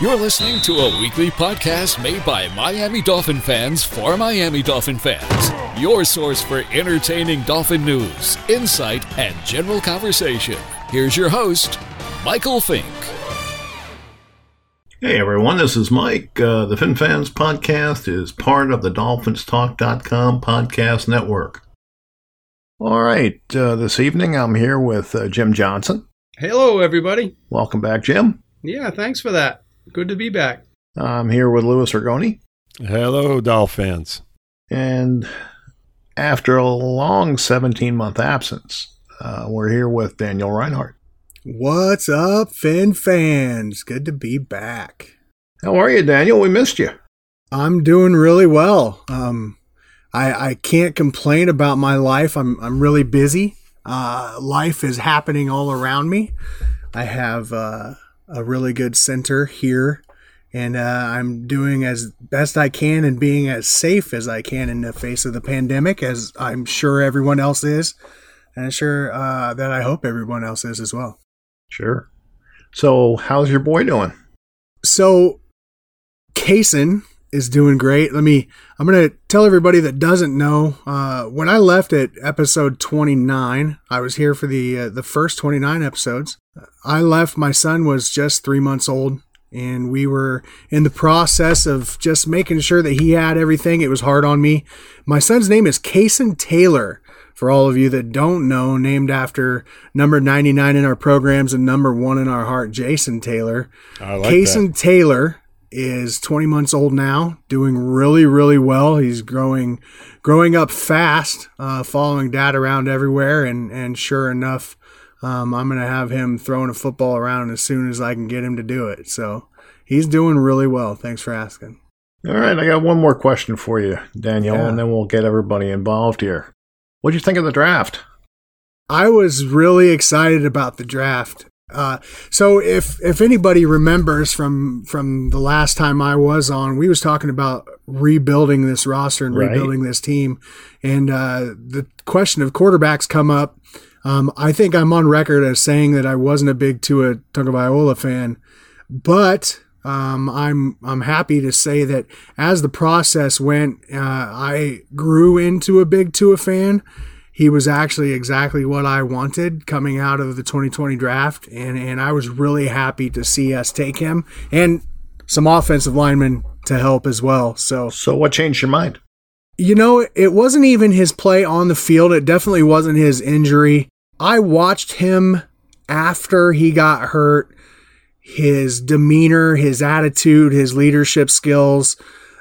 You're listening to a weekly podcast made by Miami Dolphin fans for Miami Dolphin fans. Your source for entertaining Dolphin news, insight, and general conversation. Here's your host, Michael Fink. Hey everyone, this is Mike. Uh, the Fin Fans podcast is part of the DolphinsTalk.com podcast network. All right, uh, this evening I'm here with uh, Jim Johnson. Hello, everybody. Welcome back, Jim. Yeah, thanks for that. Good to be back. I'm here with Louis Ergoni. Hello, Dolphins. And after a long 17 month absence, uh, we're here with Daniel Reinhardt. What's up, Fin fans? Good to be back. How are you, Daniel? We missed you. I'm doing really well. Um, I, I can't complain about my life. I'm, I'm really busy. Uh, life is happening all around me. I have uh, a really good center here, and uh, I'm doing as best I can and being as safe as I can in the face of the pandemic, as I'm sure everyone else is, and I'm sure uh, that I hope everyone else is as well. Sure. So, how's your boy doing? So, Kaysen is doing great. Let me, I'm going to tell everybody that doesn't know. Uh, when I left at episode 29, I was here for the uh, the first 29 episodes. I left. My son was just three months old, and we were in the process of just making sure that he had everything. It was hard on me. My son's name is Kason Taylor for all of you that don't know, named after number 99 in our programs and number one in our heart, Jason Taylor. I like Kaysen that. Taylor is 20 months old now, doing really, really well. He's growing, growing up fast, uh, following dad around everywhere. And, and sure enough, um, I'm going to have him throwing a football around as soon as I can get him to do it. So he's doing really well. Thanks for asking. All right, I got one more question for you, Daniel, Yeah. and then we'll get everybody involved here. What'd you think of the draft? I was really excited about the draft. Uh, so if if anybody remembers from from the last time I was on, we was talking about rebuilding this roster and Right. rebuilding this team, and uh, the question of quarterbacks come up. Um, I think I'm on record as saying that I wasn't a big Tua Tagovailoa fan, but um, I'm I'm happy to say that as the process went, uh, I grew into a big Tua fan. He was actually exactly what I wanted coming out of the 2020 draft, and and I was really happy to see us take him and some offensive linemen to help as well. So So, what changed your mind? You know, it wasn't even his play on the field. It definitely wasn't his injury. I watched him after he got hurt, his demeanor, his attitude, his leadership skills,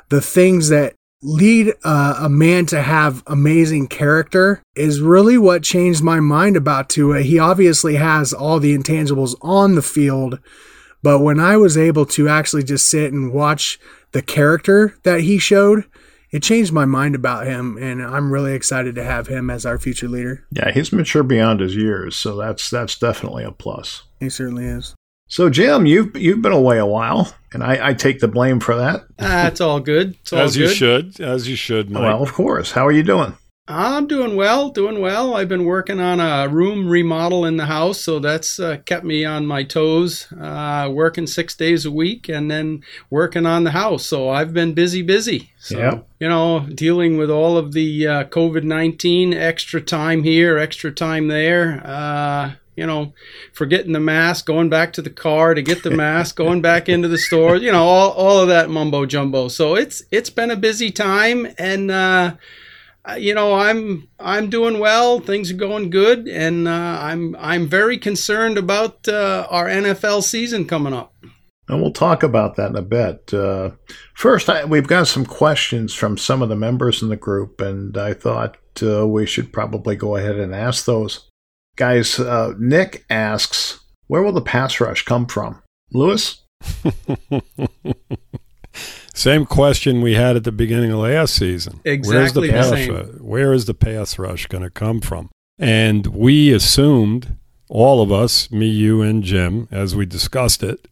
the things that lead a man to have amazing character is really what changed my mind about Tua. He obviously has all the intangibles on the field, but when I was able to actually just sit and watch the character that he showed, it changed my mind about him, and I'm really excited to have him as our future leader. Yeah, he's mature beyond his years, so that's that's definitely a plus. He certainly is. So, Jim, you've you've been away a while, and I, I take the blame for that. That's it's all good. It's all As you should. As you should, Mike. Well, of course. How are you doing? I'm doing well, doing well. I've been working on a room remodel in the house, so that's uh, kept me on my toes. Uh, working six days a week, and then working on the house. So I've been busy, busy. So you know, dealing with all of the uh, COVID nineteen, extra time here, extra time there. Uh, you know, forgetting the mask, going back to the car to get the mask, going back into the store. You know, all all of that mumbo jumbo. So it's it's been a busy time, and. Uh, you know i'm i'm doing well things are going good and uh, i'm i'm very concerned about uh, our nfl season coming up And we'll talk about that in a bit. Uh, first, I, we've got some questions from some of the members in the group, and I thought uh, we should probably go ahead and ask those. Guys, uh, Nick asks, where will the pass rush come from? Lewis? Same question we had at the beginning of last season. Exactly the Where's the, pass rush? Where is the pass rush going to come from? And we assumed, all of us, me, you, and Jim, as we discussed it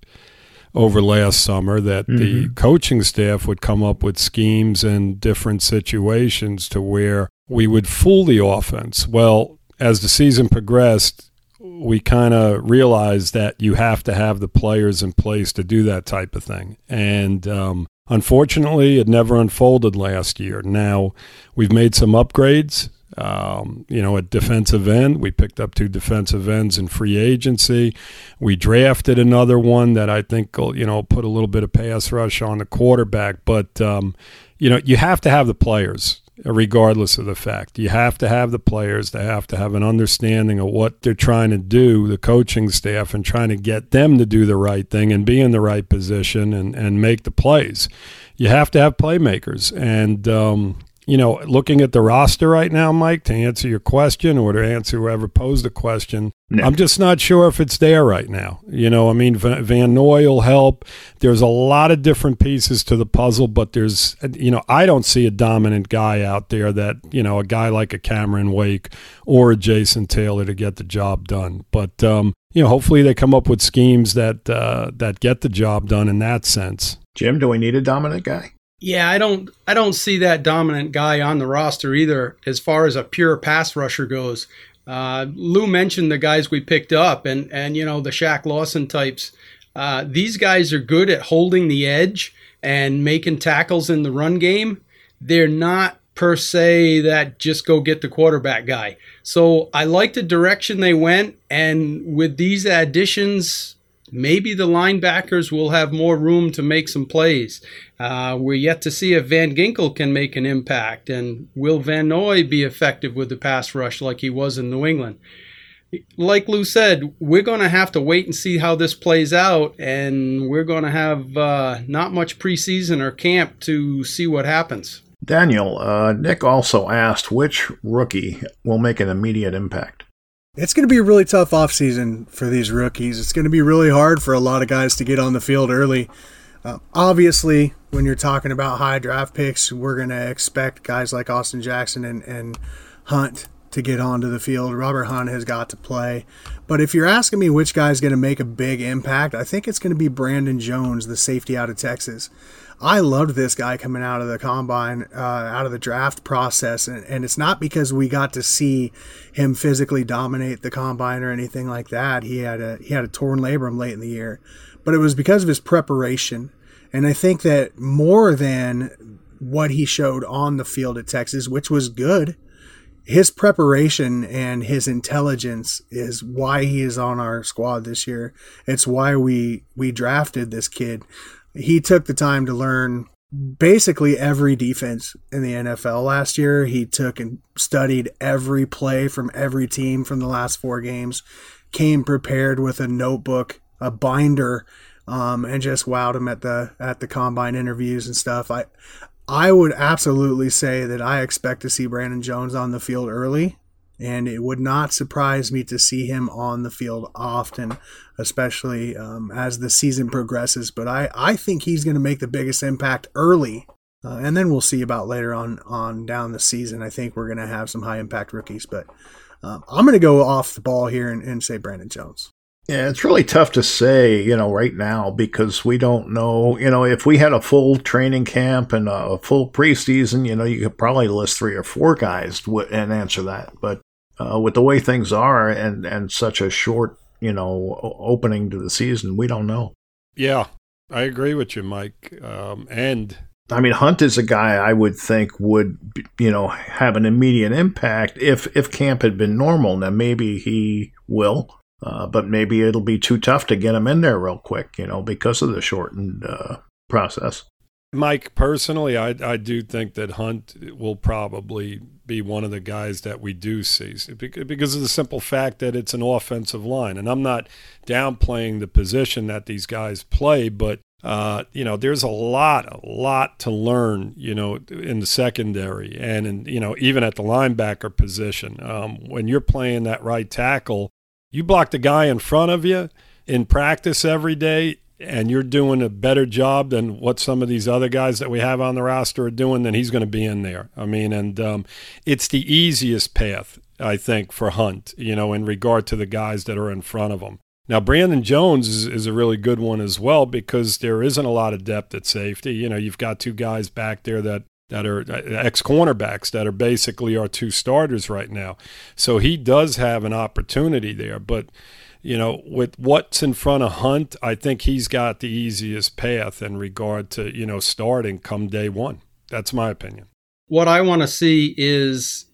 over last summer, that the coaching staff would come up with schemes and different situations to where we would fool the offense. Well, as the season progressed, we kind of realized that you have to have the players in place to do that type of thing. And um, unfortunately, it never unfolded last year. Now, we've made some upgrades. Um, you know, at defensive end, we picked up two defensive ends in free agency. We drafted another one that I think will, you know, put a little bit of pass rush on the quarterback. But, um, you know, you have to have the players regardless of the fact. You have to have the players, they have to have an understanding of what they're trying to do, the coaching staff, and trying to get them to do the right thing and be in the right position and, and make the plays. You have to have playmakers. And, um, you know, looking at the roster right now, Mike, to answer your question or to answer whoever posed the question, no. I'm just not sure if it's there right now. You know, I mean, Van Noy will help. There's a lot of different pieces to the puzzle, but there's, you know, I don't see a dominant guy out there that, you know, a guy like a Cameron Wake or a Jason Taylor to get the job done. But, um, you know, hopefully they come up with schemes that uh, that get the job done in that sense. Jim, do we need a dominant guy? Yeah, I don't I don't see that dominant guy on the roster either as far as a pure pass rusher goes. Uh, Lou mentioned the guys we picked up and and you know the Shaq Lawson types. Uh, these guys are good at holding the edge and making tackles in the run game. They're not per se that just go get the quarterback guy. So I like the direction they went, and with these additions, maybe the linebackers will have more room to make some plays. Uh, we're yet to see if Van Ginkel can make an impact, and will Van Noy be effective with the pass rush like he was in New England? Like Lou said, we're going to have to wait and see how this plays out, and we're going to have uh, not much preseason or camp to see what happens. Daniel, uh, Nick also asked which rookie will make an immediate impact. It's going to be a really tough offseason for these rookies. It's going to be really hard for a lot of guys to get on the field early. Uh, obviously, when you're talking about high draft picks, we're going to expect guys like Austin Jackson and, and Hunt to get onto the field. Robert Hunt has got to play. But if you're asking me which guy's going to make a big impact, I think it's going to be Brandon Jones, the safety out of Texas. I loved this guy coming out of the combine, uh, out of the draft process, and, and it's not because we got to see him physically dominate the combine or anything like that. He had a he had a torn labrum late in the year, but it was because of his preparation, and I think that more than what he showed on the field at Texas, which was good, his preparation and his intelligence is why he is on our squad this year. It's why we we drafted this kid he took the time to learn basically every defense in the NFL last year. He took and studied every play from every team from the last four games, came prepared with a notebook, a binder, um, and just wowed him at the at the combine interviews and stuff. I I would absolutely say that I expect to see Brandon Jones on the field early and it would not surprise me to see him on the field often, especially um, as the season progresses. But I, I think he's going to make the biggest impact early, uh, and then we'll see about later on on down the season. I think we're going to have some high impact rookies, but um, I'm going to go off the ball here and, and say Brandon Jones. Yeah, it's really tough to say, you know, right now because we don't know, you know, if we had a full training camp and a full preseason, you know, you could probably list three or four guys and answer that. But uh, with the way things are and and such a short you know opening to the season, we don't know. Yeah, I agree with you, Mike. Um, and I mean, Hunt is a guy I would think would you know have an immediate impact if if camp had been normal. Now maybe he will. Uh, but maybe it'll be too tough to get them in there real quick, you know, because of the shortened uh, process. Mike, personally, I I do think that Hunt will probably be one of the guys that we do see because of the simple fact that it's an offensive line, and I'm not downplaying the position that these guys play, but uh, you know, there's a lot, a lot to learn, you know, in the secondary and, in, you know, even at the linebacker position. Um, when you're playing that right tackle, you block the guy in front of you in practice every day, and you're doing a better job than what some of these other guys that we have on the roster are doing, then he's going to be in there. I mean, and um, it's the easiest path, I think, for Hunt, you know, in regard to the guys that are in front of him. Now, Brandon Jones is, is a really good one as well because there isn't a lot of depth at safety. You know, you've got two guys back there that that are uh, ex cornerbacks that are basically our two starters right now. So he does have an opportunity there. But, you know, with what's in front of Hunt, I think he's got the easiest path in regard to, you know, starting come day one. That's my opinion. What I want to see is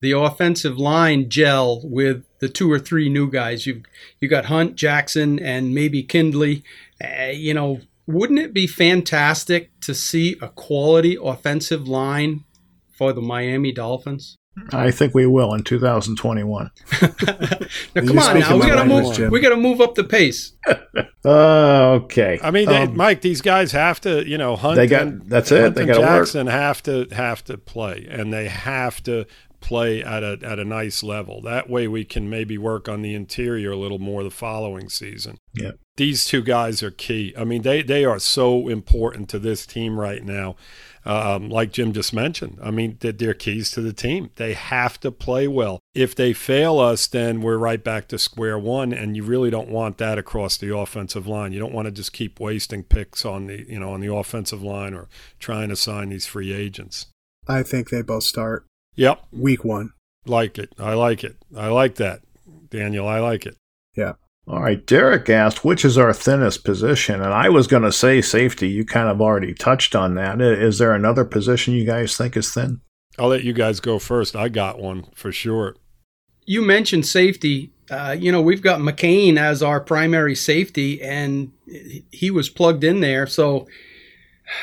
the offensive line gel with the two or three new guys. You've you got Hunt, Jackson, and maybe Kindley. Uh, you know, wouldn't it be fantastic to see a quality offensive line for the Miami Dolphins? I think we will in 2021. now, come on, now we gotta move. Jim. We gotta move up the pace. uh, okay. I mean, they, um, Mike, these guys have to, you know, Hunt. They got and, that's it. Hunt they got Jackson work. have to have to play, and they have to play at a at a nice level. That way, we can maybe work on the interior a little more the following season. Yeah, these two guys are key. I mean, they they are so important to this team right now. Um, like Jim just mentioned, I mean, they're keys to the team. They have to play well. If they fail us, then we're right back to square one, and you really don't want that across the offensive line. You don't want to just keep wasting picks on the you know on the offensive line or trying to sign these free agents. I think they both start. Yep. Week one. Like it. I like it. I like that. Daniel, I like it. Yeah. All right. Derek asked, which is our thinnest position? And I was going to say safety. You kind of already touched on that. Is there another position you guys think is thin? I'll let you guys go first. I got one for sure. You mentioned safety. Uh, you know, we've got McCain as our primary safety, and he was plugged in there. So,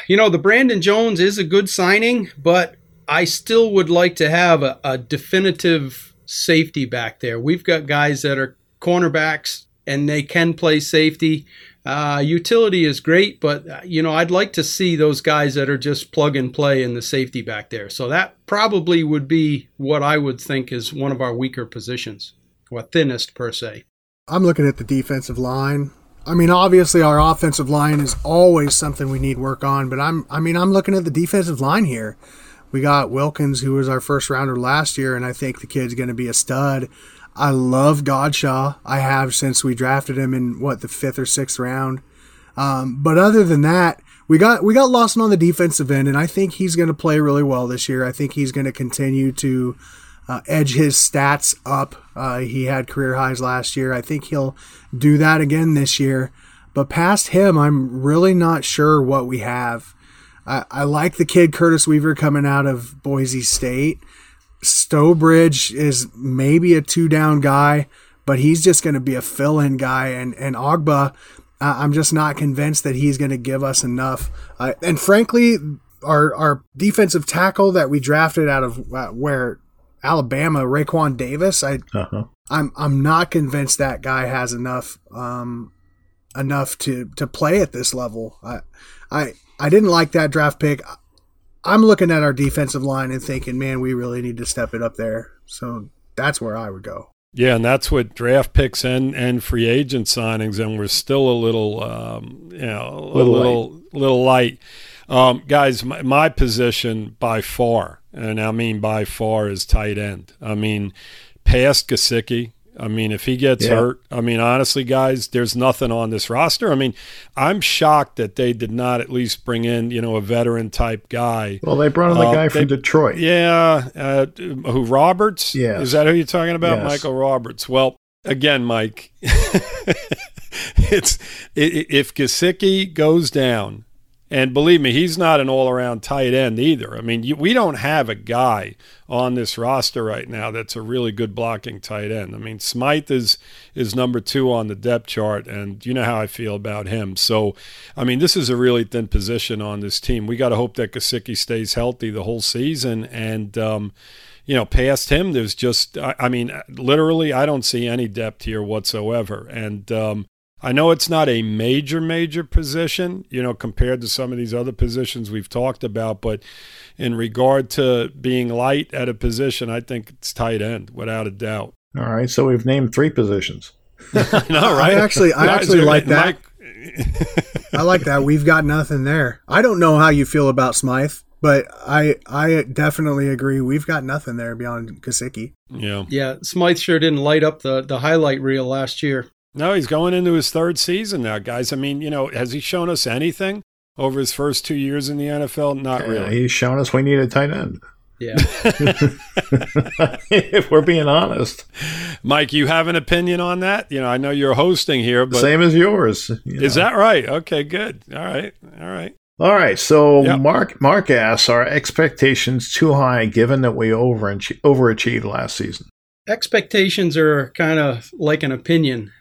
you know, the Brandon Jones is a good signing, but I still would like to have a, a definitive safety back there. We've got guys that are cornerbacks and they can play safety. Uh, utility is great, but uh, you know I'd like to see those guys that are just plug and play in the safety back there. So that probably would be what I would think is one of our weaker positions, or thinnest per se. I'm looking at the defensive line. I mean, obviously our offensive line is always something we need work on, but I'm I mean I'm looking at the defensive line here. We got Wilkins, who was our first rounder last year, and I think the kid's going to be a stud. I love Godchaux. I have since we drafted him in what the fifth or sixth round. Um, but other than that, we got we got Lawson on the defensive end, and I think he's going to play really well this year. I think he's going to continue to uh, edge his stats up. Uh, he had career highs last year. I think he'll do that again this year. But past him, I'm really not sure what we have. I, I like the kid Curtis Weaver coming out of Boise State. Strowbridge is maybe a two down guy, but he's just going to be a fill in guy. And, and Ogbah, I'm just not convinced that he's going to give us enough. Uh, and frankly, our, our defensive tackle that we drafted out of uh, where Alabama, Raekwon Davis, I, uh-huh. I'm, I'm not convinced that guy has enough, um, enough to, to play at this level. I, I, I didn't like that draft pick. I'm looking at our defensive line and thinking, man, we really need to step it up there. So that's where I would go. Yeah, and that's what draft picks and, and free agent signings, and we're still a little, um, you know, a little little light. Little light. Um, guys, my, my position by far, and I mean by far, is tight end. I mean, past Gesicki, I mean, if he gets yeah. hurt, I mean, honestly, guys, there's nothing on this roster. I mean, I'm shocked that they did not at least bring in, you know, a veteran type guy. Well, they brought in the uh, guy from they, Detroit. Yeah, uh, who Roberts? Yeah, is that who you're talking about, yes. Michael Roberts? Well, again, Mike, it's it, if Gesicki goes down, and believe me, he's not an all around tight end either. I mean, you, we don't have a guy on this roster right now that's a really good blocking tight end. I mean, Smythe is, is number two on the depth chart, and you know how I feel about him. So, I mean, this is a really thin position on this team. We got to hope that Gesicki stays healthy the whole season. And, um, you know, past him, there's just, I, I, mean, literally, I don't see any depth here whatsoever. And, um, I know it's not a major, major position, you know, compared to some of these other positions we've talked about, but in regard to being light at a position, I think it's tight end without a doubt. All right, so we've named three positions. no, right? I actually, I actually like that. I like that. We've got nothing there. I don't know how you feel about Smythe, but I, I definitely agree. We've got nothing there beyond Gesicki. Yeah, yeah. Smythe sure didn't light up the the highlight reel last year. No, he's going into his third season now, guys. I mean, you know, has he shown us anything? over his first two years in the NFL? Not Yeah, really. he's shown us we need a tight end. Yeah. if we're being honest, Mike, you have an opinion on that? You know, I know you're hosting here, but same as yours. you is know. that right? Okay, good. All right, all right. All right, so Yep. Mark Mark asks, are expectations too high given that we over overachieved last season? expectations are kind of like an opinion.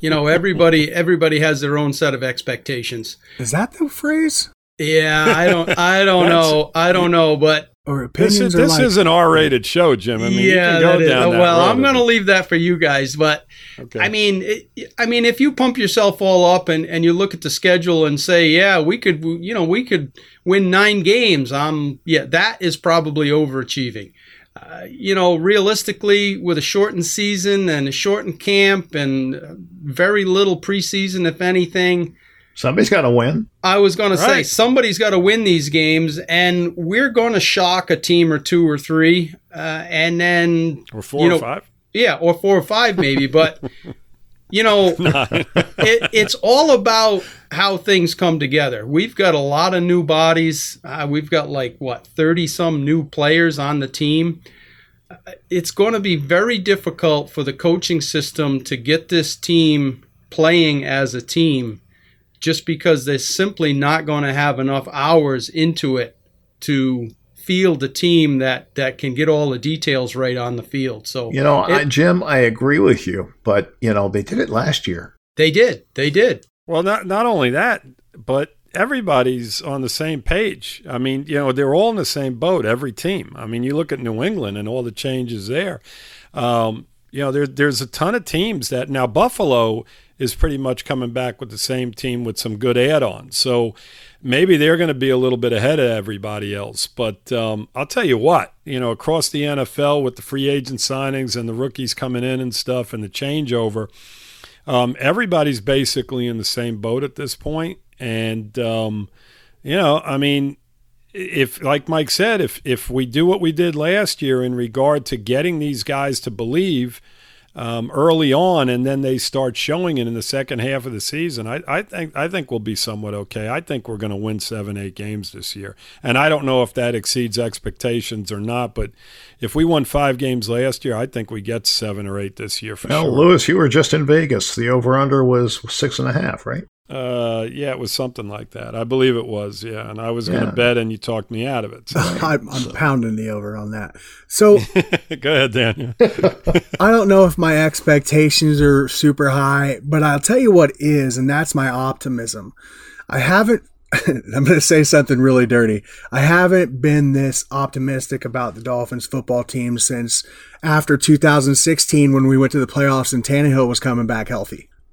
You know, everybody everybody has their own set of expectations. Is that the phrase? Yeah, I don't I don't know. I don't know, but Or This is this like is an R-rated show, Jim. I mean, yeah, you can go that is- down that well, road I'm going to leave that for you guys, but Okay. I mean, it, I mean, if you pump yourself all up and, and you look at the schedule and say, yeah, we could, you know, we could win nine games. Um, yeah, that is probably overachieving. Uh, you know, realistically, with a shortened season and a shortened camp and uh, very little preseason, if anything, Somebody's got to win. I was going to say Right. somebody's got to win these games, and we're going to shock a team or two or three, uh, and then or four you or know, five. yeah, or four or five maybe, but you know, it, it's all about how things come together. We've got a lot of new bodies. Uh, we've got like what thirty some new players on the team. Uh, It's going to be very difficult for the coaching system to get this team playing as a team, just because they're simply not going to have enough hours into it to field a team that that can get all the details right on the field. So You know, I, Jim, I agree with you, but you know they did it last year. They did. They did. Well, not not only that, but everybody's on the same page. I mean, you know, they're all in the same boat. Every team. I mean, you look at New England and all the changes there. Um, you know, there, there's a ton of teams that now Buffalo is pretty much coming back with the same team with some good add-ons. So maybe they're going to be a little bit ahead of everybody else. But um, I'll tell you what, you know, across the NFL with the free agent signings and the rookies coming in and stuff and the changeover, um, everybody's basically in the same boat at this point. And, um, you know, I mean, if like Mike said, if if we do what we did last year in regard to getting these guys to believe um, early on, and then they start showing it in the second half of the season, I, I think I think we'll be somewhat okay. I think we're going to win seven, eight games this year, and I don't know if that exceeds expectations or not. But if we won five games last year, I think we get seven or eight this year for Well, sure. Lewis, you were just in Vegas. The over under was six and a half, right? Uh, yeah, it was something like that. I believe it was. Yeah, and I was going to bet, and you talked me out of it. So. I'm, I'm pounding the over on that. So Go ahead, Daniel. I don't know if my expectations are super high, but I'll tell you what is, and that's my optimism. I haven't, I'm going to say something really dirty. I haven't been this optimistic about the Dolphins football team since after 2016 when we went to the playoffs and Tannehill was coming back healthy.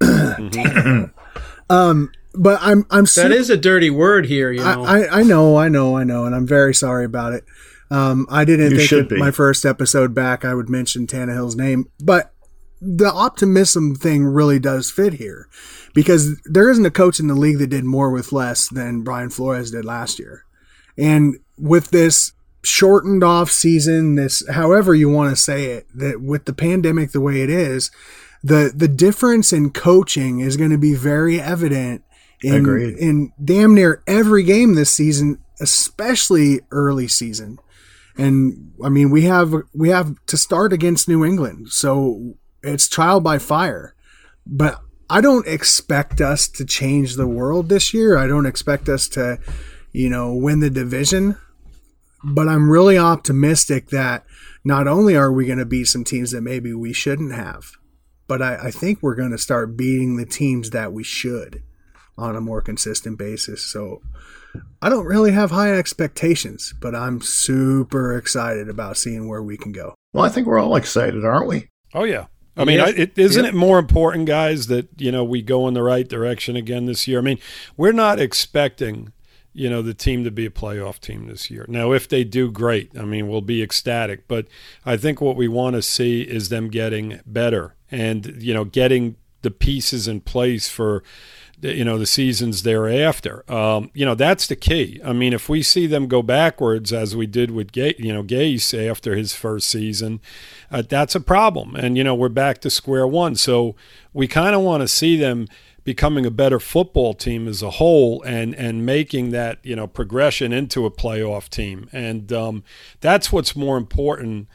um, but I'm, I'm That super- is a dirty word here, you know. I, I, I know, I know, I know, and I'm very sorry about it. Um, I didn't You think should that be. my first episode back I would mention Tannehill's name, but the optimism thing really does fit here because there isn't a coach in the league that did more with less than Brian Flores did last year. And with this shortened off season, this however you want to say it, that with the pandemic the way it is, the the difference in coaching is going to be very evident in Agreed. in damn near every game this season, especially early season. And I mean, we have we have to start against New England, so it's trial by fire. But I don't expect us to change the world this year. I don't expect us to, you know, win the division. But I'm really optimistic that not only are we going to beat some teams that maybe we shouldn't have, but I, I think we're going to start beating the teams that we should on a more consistent basis. So I don't really have high expectations, but I'm super excited about seeing where we can go. Well, I think we're all excited, aren't we? Oh yeah. I mean, Yes. I, it, isn't Yep. it more important, guys, that you know we go in the right direction again this year? I mean, we're not expecting you know the team to be a playoff team this year. Now, if they do, great. I mean, we'll be ecstatic. But I think what we want to see is them getting better and you know getting the pieces in place for you know the seasons thereafter. Um, you know that's the key. I mean, if we see them go backwards as we did with Ga- you know Gase after his first season, uh, that's a problem. And you know we're back to square one. So we kind of want to see them becoming a better football team as a whole and and making that you know progression into a playoff team and um, that's what's more important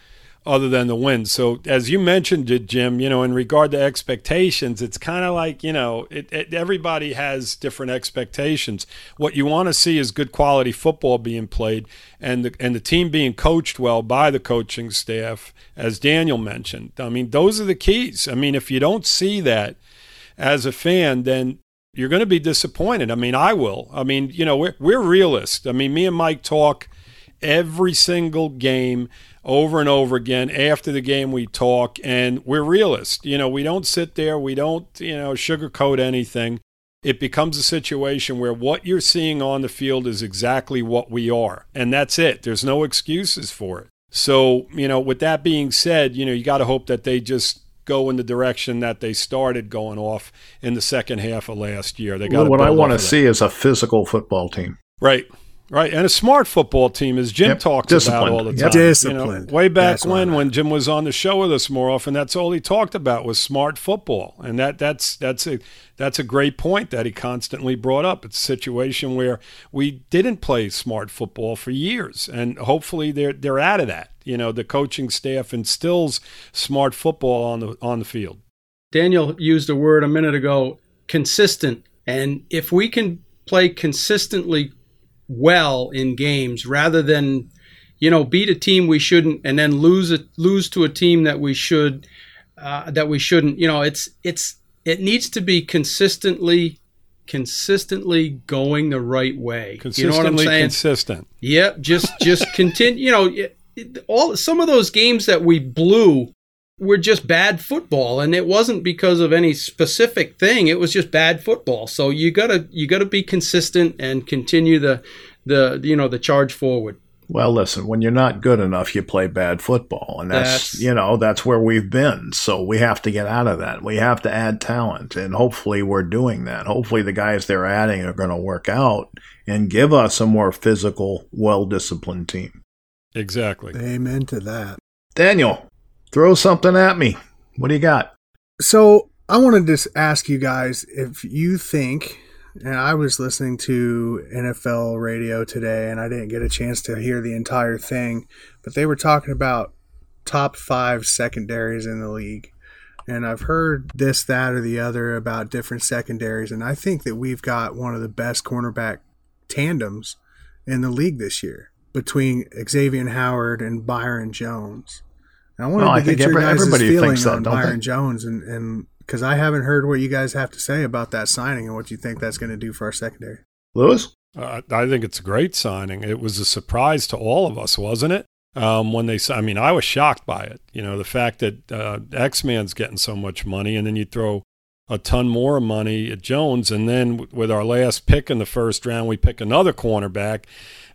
other than the win. So as you mentioned it, Jim, you know, in regard to expectations, it's kind of like you know, it, it, everybody has different expectations. What you want to see is good quality football being played, and the and the team being coached well by the coaching staff, as Daniel mentioned. I mean, those are the keys. I mean, if you don't see that as a fan, then you're going to be disappointed. I mean, I will. I mean, you know, we're we're realists. I mean, me and Mike talk every single game over and over again. After the game, we talk, and we're realists. You know, we don't sit there, we don't, you know, sugarcoat anything. It becomes a situation where what you're seeing on the field is exactly what we are, and that's it. There's no excuses for it. So, you know, with that being said, you know, you got to hope that they just go in the direction that they started going off in the second half of last year. They got what I want to see is a physical football team. Right. Right, and a smart football team, as Jim yep. talks about all the time. Yep. Disciplined. You know, way back that's when, when Jim was on the show with us more often, that's all he talked about was smart football, and that that's that's a that's a great point that he constantly brought up. It's a situation where we didn't play smart football for years, and hopefully they're they're out of that. You know, the coaching staff instills smart football on the on the field. Daniel used a word a minute ago, consistent, and if we can play consistently well in games rather than you know beat a team we shouldn't and then lose a, lose to a team that we should uh, that we shouldn't. You know it's it's it needs to be consistently consistently going the right way. Consistently you know what i'm saying? consistent. Yep just just continue you know all some of those games that we blew were just bad football and it wasn't because of any specific thing. It was just bad football. So you got to you got to be consistent and continue the the you know the charge forward. Well listen when you're not good enough you play bad football and that's, that's you know that's where we've been. So we have to get out of that. We have to add talent and hopefully we're doing that. Hopefully the guys they're adding are going to work out and give us a more physical well disciplined team. Exactly. Amen to that. Daniel Throw something at me. What do you got? So I wanted to ask you guys if you think, and I was listening to NFL radio today and I didn't get a chance to hear the entire thing, but they were talking about top five secondaries in the league. And I've heard this, that, or the other about different secondaries. And I think that we've got one of the best cornerback tandems in the league this year between Xavien Howard and Byron Jones. I wanted well, to get your guys' feeling so, on Byron they? Jones, and and because I haven't heard what you guys have to say about that signing and what you think that's going to do for our secondary. Lewis, uh, I think it's a great signing. It was a surprise to all of us, wasn't it? Um, when they, I mean, I was shocked by it. You know, the fact that uh, X Man's getting so much money, and then you throw a ton more money at Jones, and then with our last pick in the first round, we pick another cornerback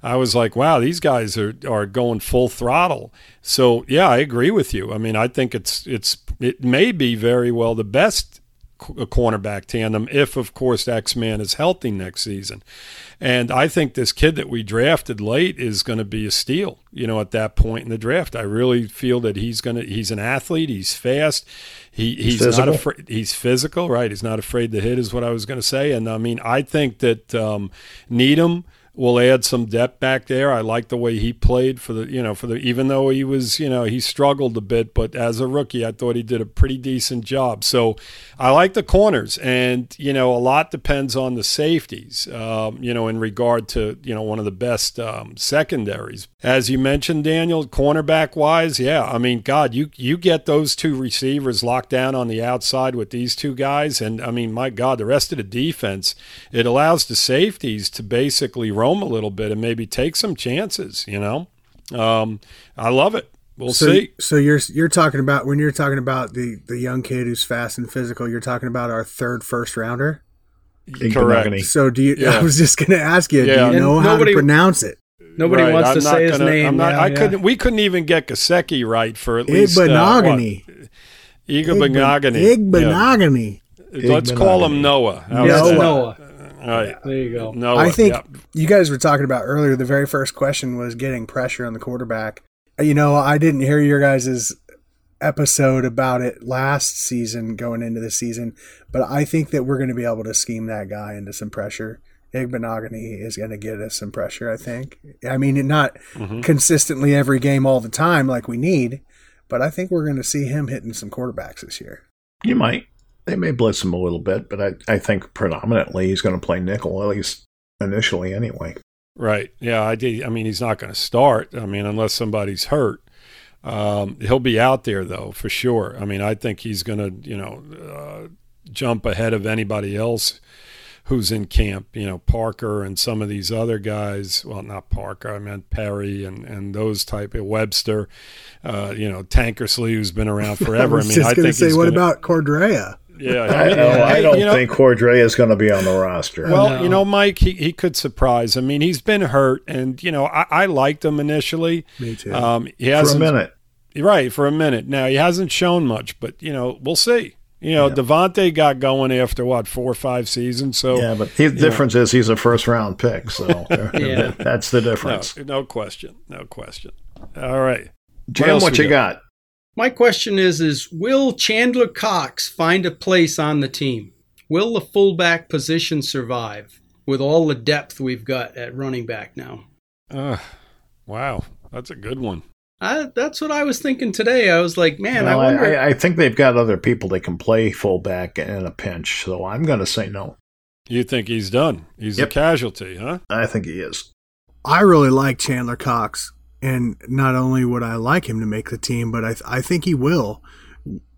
I was like, wow, these guys are, are going full throttle. So yeah, I agree with you. I mean, I think it's it's it may be very well the best cornerback tandem if, of course, X Man is healthy next season. And I think this kid that we drafted late is going to be a steal. You know, at that point in the draft, I really feel that he's going to. He's an athlete. He's fast. He he's physical. not afraid. He's physical, right? He's not afraid to hit, is what I was going to say. And I mean, I think that um, Needham will add some depth back there. I like the way he played for the, you know, for the, even though he was, you know, he struggled a bit, but as a rookie, I thought he did a pretty decent job. So I like the corners, and, you know, a lot depends on the safeties, um, you know, in regard to, you know, one of the best um, secondaries. As you mentioned, Daniel, cornerback wise, yeah, I mean, God, you, you get those two receivers locked down on the outside with these two guys, and I mean, my God, the rest of the defense, it allows the safeties to basically roam roam a little bit and maybe take some chances. You know, um, I love it. We'll so, see. So you're you're talking about when you're talking about the the young kid who's fast and physical. You're talking about our third first rounder. Correct. So do you? Yeah. I was just going to ask you. Yeah. Do you know and how nobody, to pronounce it? Nobody right. wants I'm to say gonna, his name. Not, yeah, I couldn't. We couldn't even get Gesicki right for at least Igbenogany. Uh, Igbenogany. Igbenogany. Let's call him Noah. Noah. Noah. All right. There you go. Noah. I think you guys were talking about earlier. The very first question was getting pressure on the quarterback. You know, I didn't hear your guys' episode about it last season going into the season, but I think that we're going to be able to scheme that guy into some pressure. Igbinoghene is going to get us some pressure, I think. I mean, not mm-hmm. consistently every game all the time like we need, but I think we're going to see him hitting some quarterbacks this year. You might. They may blitz him a little bit, but I, I think predominantly he's going to play nickel, at least initially anyway. Right. Yeah. I did. I mean, he's not going to start. I mean, unless somebody's hurt. Um, he'll be out there though for sure. I mean, I think he's going to, you know, uh, jump ahead of anybody else who's in camp. You know, Parker and some of these other guys. Well, not Parker. I meant Perry and and those type of Webster. Uh, you know, Tankersley, who's been around forever. I, I mean, I think say, what gonna, about Cordrea? Yeah, I, mean, I, I don't you know, think Cordrea is going to be on the roster. Well, no. you know, Mike, he, he could surprise. I mean, he's been hurt, and you know, I, I liked him initially. Me too. Um, he for a minute, right? For a minute. Now he hasn't shown much, but you know, we'll see. You know, yeah. DeVante got going after what four or five seasons. So yeah, but the difference know. is he's a first round pick. So yeah. that's the difference. No, no, question. No question. All right, Jim, what, what you got? got? My question is is will Chandler Cox find a place on the team? Will the fullback position survive with all the depth we've got at running back now? Uh, wow, that's a good one. I, that's what I was thinking today. I was like, man, well, I wonder. I, I, think they've got other people that can play fullback in a pinch, so I'm going to say no. You think he's done? He's yep. a casualty, huh? I think he is. I really like Chandler Cox and not only would I like him to make the team, but I, th- I think he will.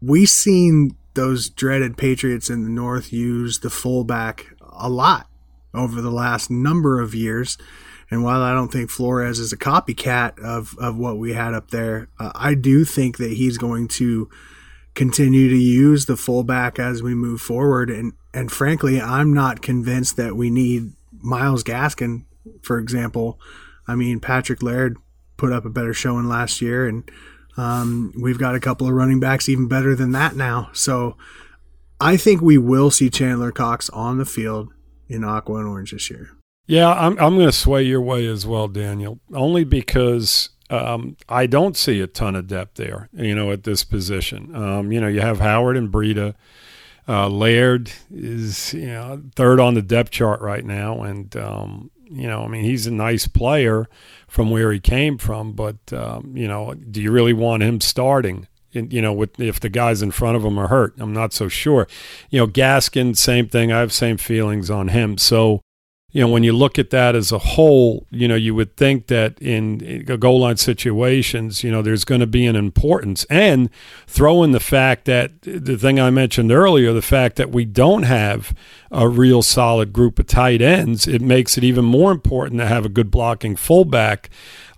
We've seen those dreaded Patriots in the North use the fullback a lot over the last number of years. And while I don't think Flores is a copycat of, of what we had up there, uh, I do think that he's going to continue to use the fullback as we move forward. And, and frankly, I'm not convinced that we need Myles Gaskin, for example. I mean, Patrick Laird put up a better showing last year, and um, we've got a couple of running backs even better than that now. So I think we will see Chandler Cox on the field in aqua and orange this year. Yeah, I'm I'm going to sway your way as well, Daniel. Only because um, I don't see a ton of depth there. You know, at this position. Um, you know, you have Howard and Breida. Uh, Laird is you know third on the depth chart right now, and um, you know, I mean, he's a nice player from where he came from, but um, you know, do you really want him starting? In, you know, with if the guys in front of him are hurt, I'm not so sure. You know, Gaskin, same thing. I have same feelings on him. So you know, when you look at that as a whole, you know, you would think that in goal line situations, you know, there's going to be an importance. And throw in the fact that the thing I mentioned earlier, the fact that we don't have a real solid group of tight ends, it makes it even more important to have a good blocking fullback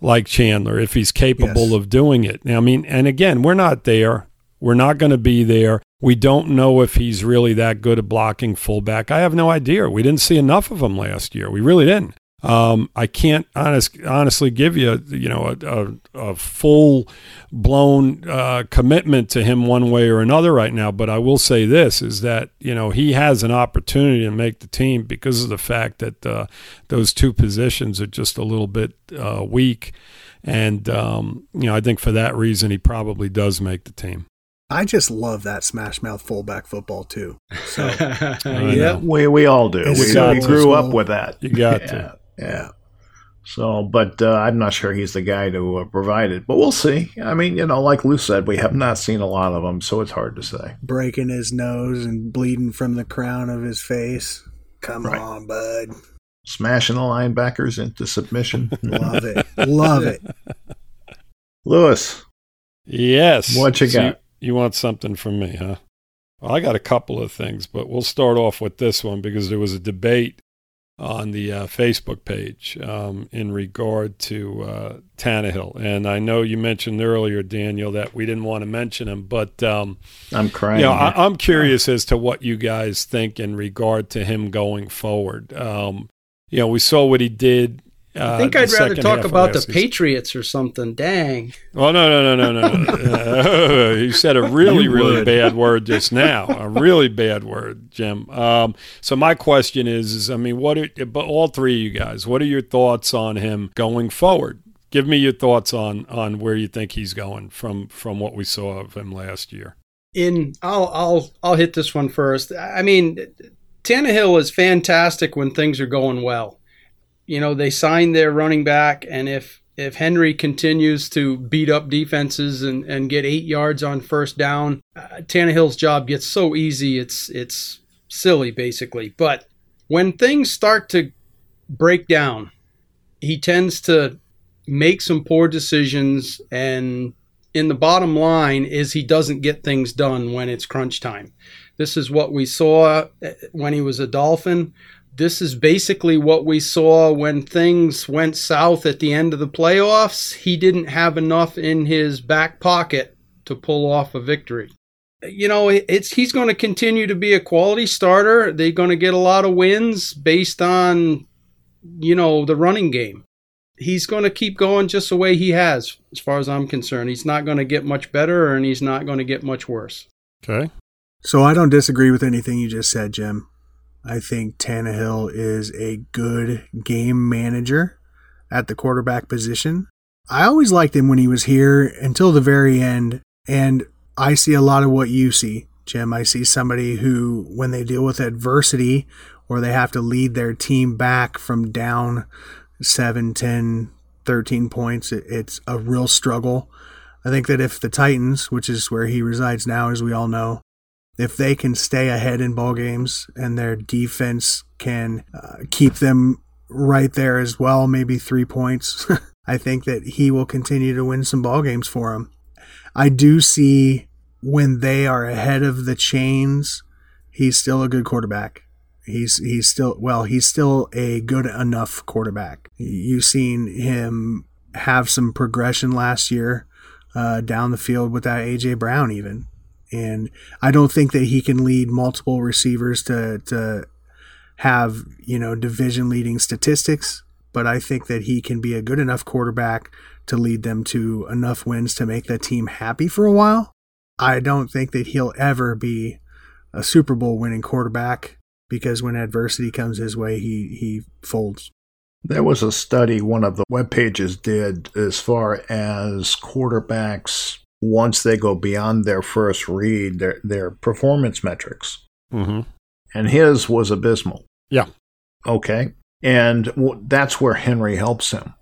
like Chandler if he's capable yes. of doing it. Now, I mean, and again, we're not there. We're not going to be there. We don't know if he's really that good at blocking fullback. I have no idea. We didn't see enough of him last year. We really didn't. Um, I can't honest, honestly give you, you know, a, a, a full blown uh, commitment to him one way or another right now. But I will say this: is that you know he has an opportunity to make the team because of the fact that uh, those two positions are just a little bit uh, weak, and um, you know I think for that reason he probably does make the team. I just love that smash mouth fullback football too. So yeah, we we all do. we, we grew up with that. You got yeah, to. Yeah. So, but uh, I'm not sure he's the guy to uh, provide it. But we'll see. I mean, you know, like Lou said, we have not seen a lot of them, so it's hard to say. Breaking his nose and bleeding from the crown of his face. Come right. on, bud. Smashing the linebackers into submission. Love it. Love it. Lewis. Yes. What you got? You want something from me, huh? Well, I got a couple of things, but we'll start off with this one because there was a debate on the uh, Facebook page um, in regard to uh, Tannehill. And I know you mentioned earlier, Daniel, that we didn't want to mention him, but um, I'm crying. You know, I, am curious as to what you guys think in regard to him going forward. Um, you know, we saw what he did I think uh, I'd rather talk about the Patriots or something. Dang. Oh no no no no no! you said a really really bad word just now. A really bad word, Jim. Um, so my question is, is I mean, what? Are, but all three of you guys, what are your thoughts on him going forward? give me your thoughts on on where you think he's going from from what we saw of him last year. In I'll I'll I'll hit this one first. I mean, Tannehill is fantastic when things are going well. You know, they signed their running back, and if if Henry continues to beat up defenses and, and get eight yards on first down, uh, Tannehill's job gets so easy. It's it's silly basically. But when things start to break down, he tends to make some poor decisions and in the bottom line is he doesn't get things done when it's crunch time. This is what we saw uh, when he was a Dolphin. This is basically what we saw when things went south at the end of the playoffs. He didn't have enough in his back pocket to pull off a victory. You know, it's he's going to continue to be a quality starter. They're going to get a lot of wins based on you know, the running game. He's going to keep going just the way he has, as far as I'm concerned. He's not going to get much better and he's not going to get much worse. Okay. So I don't disagree with anything you just said, Jim. I think Tannehill is a good game manager at the quarterback position. I always liked him when he was here until the very end, and I see a lot of what you see, Jim. I see somebody who, when they deal with adversity or they have to lead their team back from down 7, 10, 13 points, it's a real struggle. I think that if the Titans, which is where he resides now, as we all know, if they can stay ahead in ball games and their defense can uh, keep them right there as well, maybe three points, I think that he will continue to win some ball games for them. I do see when they are ahead of the chains, he's still a good quarterback. He's he's still well, he's still a good enough quarterback. You've seen him have some progression last year uh, down the field without AJ Brown even. And I don't think that he can lead multiple receivers to to have you know division leading statistics, but I think that he can be a good enough quarterback to lead them to enough wins to make the team happy for a while. I don't think that he'll ever be a Super Bowl winning quarterback because when adversity comes his way, he he folds. There was a study one of the web pages did as far as quarterbacks once they go beyond their first read, their their performance metrics. Mm-hmm. And his was abysmal. Yeah. Okay. And w- that's where Henry helps him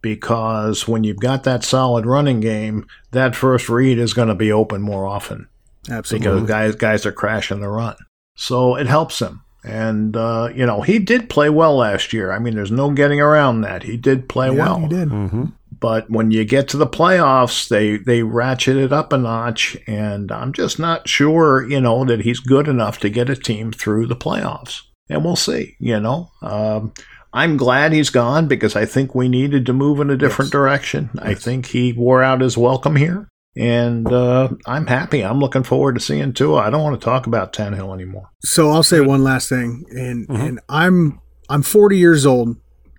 because when you've got that solid running game, that first read is going to be open more often. Absolutely. Because guys guys are crashing the run. So it helps him. And, uh, you know, he did play well last year. I mean, there's no getting around that. He did play yeah, well. He did. Mm-hmm. But when you get to the playoffs, they, they ratchet it up a notch. And I'm just not sure, you know, that he's good enough to get a team through the playoffs. And we'll see, you know. Um, I'm glad he's gone because I think we needed to move in a different Yes. direction. I think he wore out his welcome here. And uh, I'm happy. I'm looking forward to seeing Tua. I don't want to talk about Tannehill anymore. So I'll say one last thing, and Mhm. and I'm I'm 40 years old,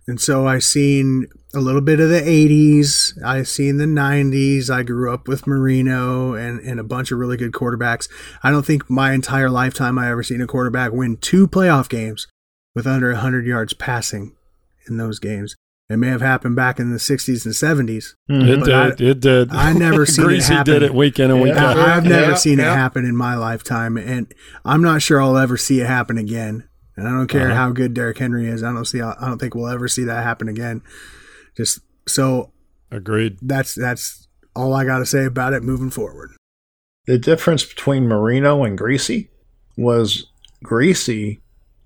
and so I've seen a little bit of the 80s. I've seen the 90s. I grew up with Marino and and a bunch of really good quarterbacks. I don't think my entire lifetime I ever seen a quarterback win two playoff games with under 100 yards passing in those games. It may have happened back in the 60s and 70s. It did. I- it did. I never seen it Griese happen. did it week in and week Yeah. out. I- I've never Yeah, seen it happen in my lifetime, and I'm not sure I'll ever see it happen again. And I don't care Uh-huh. how good Derrick Henry is. I don't see. I don't think we'll ever see that happen again. Just so Agreed. that's that's all I got to say about it moving forward. The difference between Marino and Griese was Griese,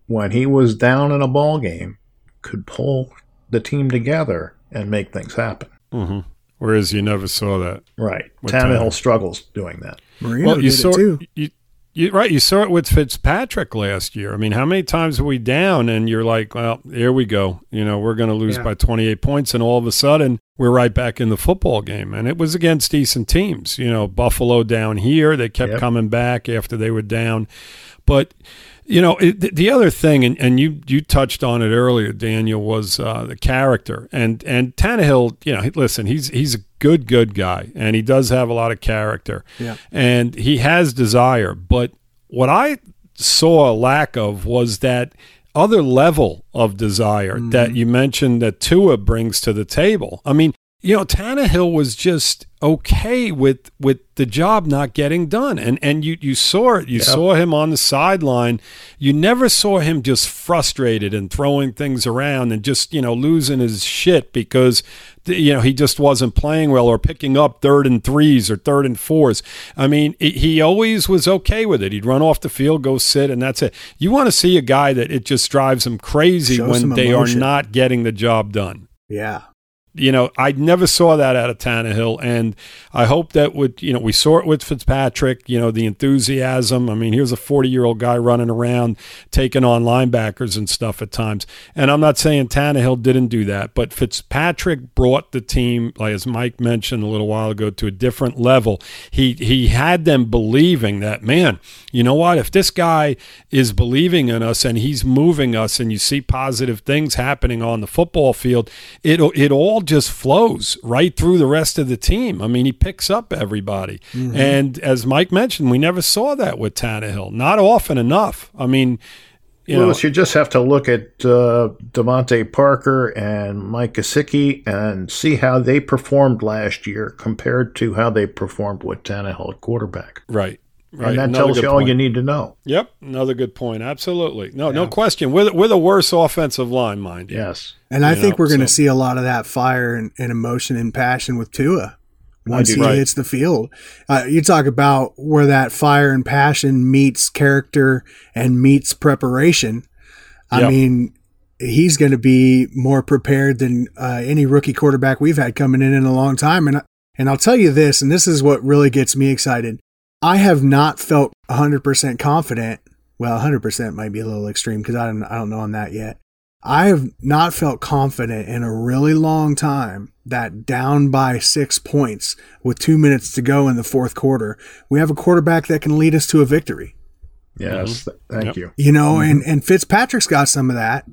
when he was down in a ball game, could pull the team together and make things happen. hmm Whereas you never saw that. Right. With Tannehill Tannehill. struggles doing that. Marino well, you did saw it too. You, you, right. You saw it with Fitzpatrick last year. I mean, how many times were we down and you're like, well, here we go. You know, we're going to lose Yeah. by 28 points. And all of a sudden, we're right back in the football game. And it was against decent teams. You know, Buffalo down here, they kept Yep. coming back after they were down. But, you know, it, the- the other thing, and, and you you touched on it earlier, Daniel, was uh, the character. And and Tannehill, you know, listen, he's he's a good good guy, and he does have a lot of character, Yeah. and he has desire. But what I saw a lack of was that other level of desire that you mentioned that Tua brings to the table. I mean, you know, Tannehill was just okay with with the job not getting done, and and you you saw it. You yep. saw him on the sideline. You never saw him just frustrated and throwing things around and just you know losing his shit because you know he just wasn't playing well or picking up third and threes or third and fours. I mean, he always was okay with it. He'd run off the field, go sit, and that's it. You want to see a guy that it just drives him crazy Show when they emotion. are not getting the job done. Yeah you know, I never saw that out of Tannehill, and I hope that would, you know, we saw it with Fitzpatrick. You know, the enthusiasm. I mean, here's a 40 year old guy running around taking on linebackers and stuff at times. And I'm not saying Tannehill didn't do that, but Fitzpatrick brought the team, as Mike mentioned a little while ago, to a different level. He he had them believing that, man, you know what? If this guy is believing in us and he's moving us, and you see positive things happening on the football field, it it all just flows right through the rest of the team. I mean, he picks up everybody. Mm-hmm. And as Mike mentioned, we never saw that with Tannehill. Not often enough. I mean, you Lewis, know, you just have to look at uh, DeVante Parker and Mike Gesicki and see how they performed last year compared to how they performed with Tannehill at quarterback. Right. Right. And that Another tells you all you need to know. Yep. Another good point. Absolutely. No, yeah. no question. We're, we're the worst offensive line, mind you. Yes. And I you think know, we're going to so. see a lot of that fire and, and, emotion and passion with Tua once he right. hits the field. Uh, you talk about where that fire and passion meets character and meets preparation. I yep. mean, he's going to be more prepared than uh, any rookie quarterback we've had coming in in a long time. And and I'll tell you this, and this is what really gets me excited. I have not felt 100% confident. Well, 100% might be a little extreme because I don't, I don't know on that yet. I have not felt confident in a really long time that down by six points with Tua minutes to go in the fourth quarter, we have a quarterback that can lead us to a victory. Yes, mm-hmm. thank yep. you. You know, mm-hmm. and and Fitzpatrick's got some of that.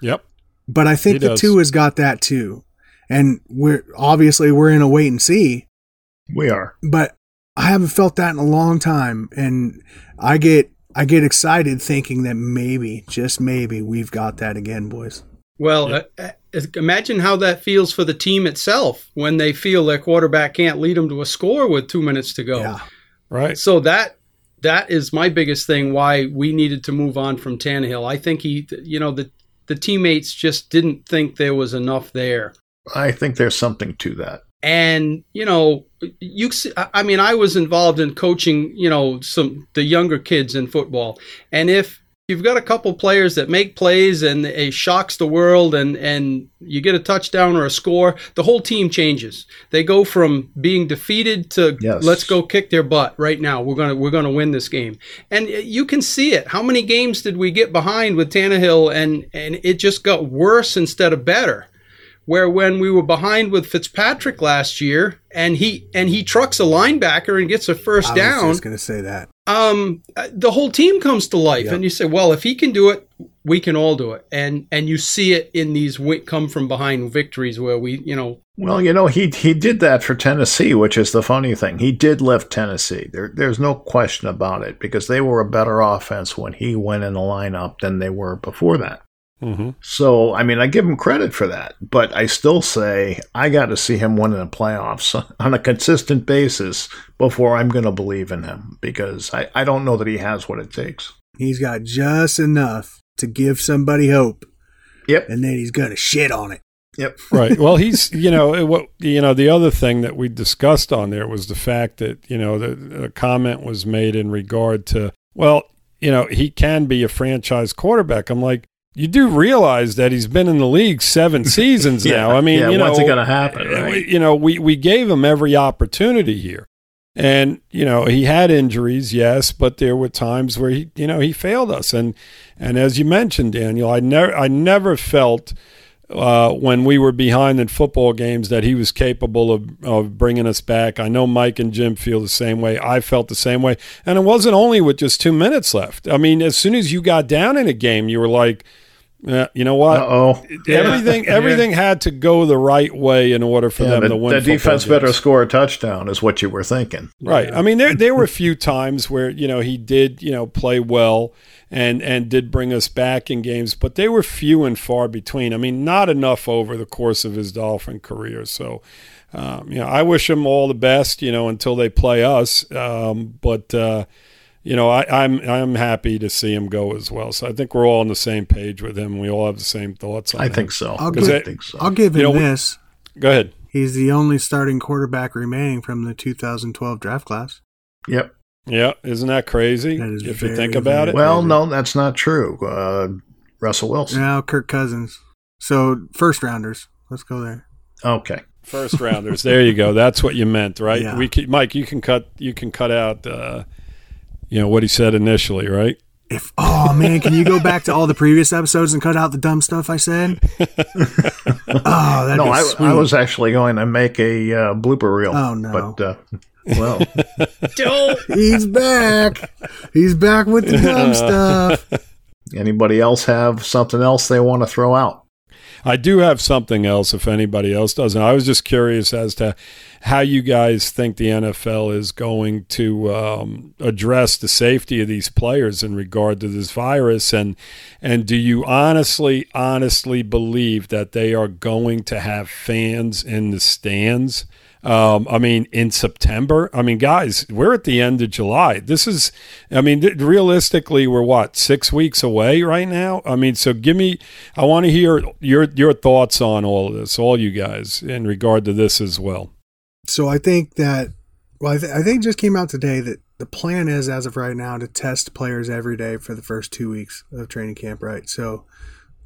Yep. But I think he the does. two has got that too, and we're obviously we're in a wait and see. We are. But I haven't felt that in a long time, and I get I get excited thinking that maybe, just maybe, we've got that again, boys. Well, yeah. uh, uh imagine how that feels for the team itself when they feel their quarterback can't lead them to a score with two minutes to go. Yeah. Right. So that that is my biggest thing why we needed to move on from Tannehill. I think he, you know, the the teammates just didn't think there was enough there. I think there's something to that and you know you i mean i was involved in coaching you know some the younger kids in football. And if you've got a couple players that make plays and it shocks the world and and you get a touchdown or a score the whole team changes. They go from being defeated to yes. let's go kick their butt right now. We're going to we're going to win this game. And you can see it. How many games did we get behind with Tannehill and and it just got worse instead of better where when we were behind with Fitzpatrick last year and he and he trucks a linebacker and gets a first I down. I was going to say that. Um, the whole team comes to life, yep. and you say, "Well, if he can do it, we can all do it." And and you see it in these come from behind victories where we, you know. Well, you know, he he did that for Tennessee, which is the funny thing. He did lift Tennessee. There, there's no question about it because they were a better offense when he went in the lineup than they were before that. Mm-hmm. So, I mean, I give him credit for that, but I still say I got to see him win in the playoffs on a consistent basis before I'm going to believe in him because I, I don't know that he has what it takes. He's got just enough to give somebody hope. Yep. And then he's going to shit on it. Yep. right. Well, he's, you know, what, you know, the other thing that we discussed on there was the fact that, you know, the, the comment was made in regard to, well, you know, he can be a franchise quarterback. I'm like, you do realize that he's been in the league seven seasons yeah, now. I mean, yeah, you know, when's it going to happen? Right? You know, we we gave him every opportunity here, and you know he had injuries, yes, but there were times where he, you know, he failed us, and and as you mentioned, Daniel, I never I never felt. Uh, when we were behind in football games, that he was capable of, of bringing us back. I know Mike and Jim feel the same way. I felt the same way. And it wasn't only with just two minutes left. I mean, as soon as you got down in a game, you were like, Yeah, you know what? oh. Everything everything had to go the right way in order for Yeah, them the, to win. the football defense better score a touchdown is what you were thinking. Right. I mean, there there were a few times where you know he did you know play well and and did bring us back in games, but they were few and far between. I mean, not enough over the course of his Dolphin career. So, um, you know, I wish him all the best. You know, until they play us. Um, but uh, you know, I, I'm I'm happy to see him go as well. So I think we're all on the same page with him. We all have the same thoughts. On I him. think so. I'll I give- think so. I'll give him You know, this. Go ahead. He's the only starting quarterback remaining from the 2012 draft class. Yep. Yeah, isn't that crazy? That is if you think about it. Well, no, that's not true. Uh, Russell Wilson. Now Kirk Cousins. So first rounders. Let's go there. Okay. First rounders. There you go. That's what you meant, right? Yeah. We can, Mike, you can cut you can cut out uh, you know what he said initially, right? If oh man, can you go back to all the previous episodes and cut out the dumb stuff I said? oh, that'd No, I, sweet. I was actually going to make a uh, blooper reel. Oh, no. But uh, well, Don't. He's back. He's back with the dumb stuff. anybody else have something else they want to throw out? I do have something else if anybody else doesn't. I was just curious as to how you guys think the NFL is going to um, address the safety of these players in regard to this virus, and and do you honestly, honestly believe that they are going to have fans in the stands? Um, I mean, in September. I mean, guys, we're at the end of July. This is, I mean, th- realistically, we're what six weeks away right now. I mean, so give me. I want to hear your your thoughts on all of this, all you guys, in regard to this as well. So I think that well, I, th- I think just came out today that the plan is as of right now to test players every day for the first two weeks of training camp. Right, so